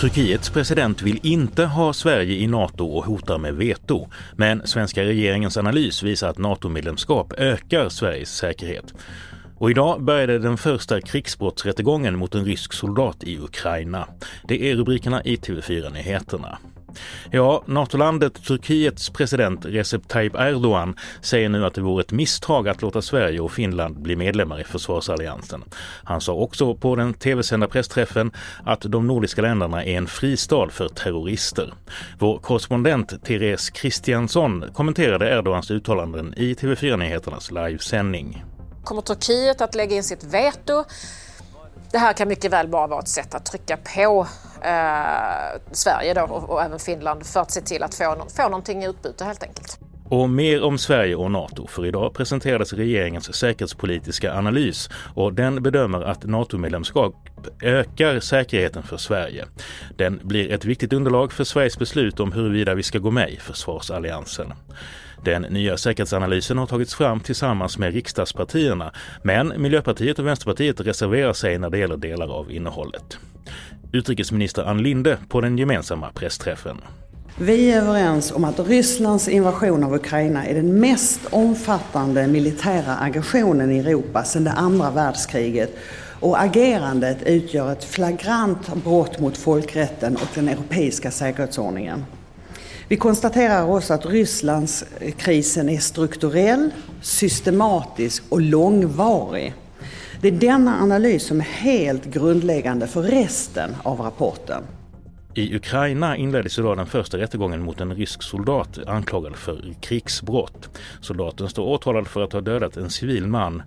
Turkiets president vill inte ha Sverige i Nato och hotar med veto. Men svenska regeringens analys visar att NATO-medlemskap ökar Sveriges säkerhet. Och idag började den första krigsbrottsrättegången mot en rysk soldat i Ukraina. Det är rubrikerna i TV4-nyheterna. Ja, NATO-landet Turkiets president Recep Tayyip Erdogan säger nu att det vore ett misstag att låta Sverige och Finland bli medlemmar i försvarsalliansen. Han sa också på den tv-sända pressträffen att de nordiska länderna är en fristad för terrorister. Vår korrespondent Therese Kristiansson kommenterade Erdogans uttalanden i TV4-nyheternas livesändning. Kommer Turkiet att lägga in sitt veto? Det här kan mycket väl bara vara ett sätt att trycka på eh, Sverige då, och, och, även Finland för att se till att få, få någonting i utbyte helt enkelt. Och mer om Sverige och Nato, för idag presenterades regeringens säkerhetspolitiska analys och den bedömer att NATO-medlemskap ökar säkerheten för Sverige. Den blir ett viktigt underlag för Sveriges beslut om huruvida vi ska gå med i försvarsalliansen. Den nya säkerhetsanalysen har tagits fram tillsammans med riksdagspartierna, men Miljöpartiet och Vänsterpartiet reserverar sig när det gäller delar av innehållet. Utrikesminister Ann Linde på den gemensamma pressträffen. Vi är överens om att Rysslands invasion av Ukraina är den mest omfattande militära aggressionen i Europa sedan det andra världskriget och agerandet utgör ett flagrant brott mot folkrätten och den europeiska säkerhetsordningen. Vi konstaterar också att Rysslandskrisen är strukturell, systematisk och långvarig. Det är denna analys som är helt grundläggande för resten av rapporten. I Ukraina inleddes idag den första rättegången mot en rysk soldat anklagad för krigsbrott. Soldaten står åtalad för att ha dödat en civil man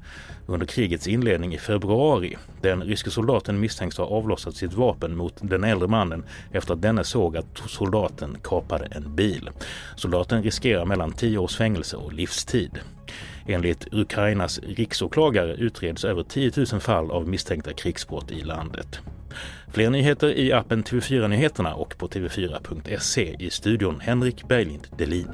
under krigets inledning i februari. Den ryske soldaten misstänks ha avlossat sitt vapen mot den äldre mannen efter att denne såg att soldaten kapade en bil. Soldaten riskerar mellan 10 års fängelse och livstid. Enligt Ukrainas riksåklagare utreds över 10 000 fall av misstänkta krigsbrott i landet. Fler nyheter i appen TV4 Nyheterna och på tv4.se. I studion Henrik Berglind Delin.